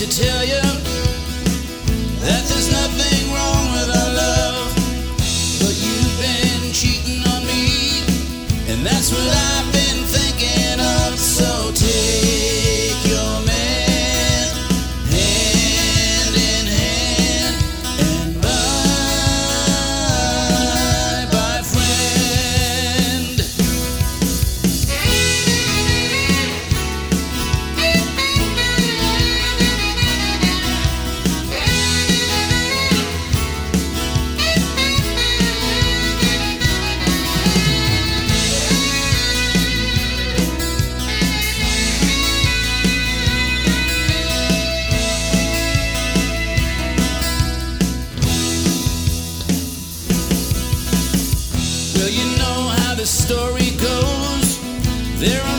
to tell you There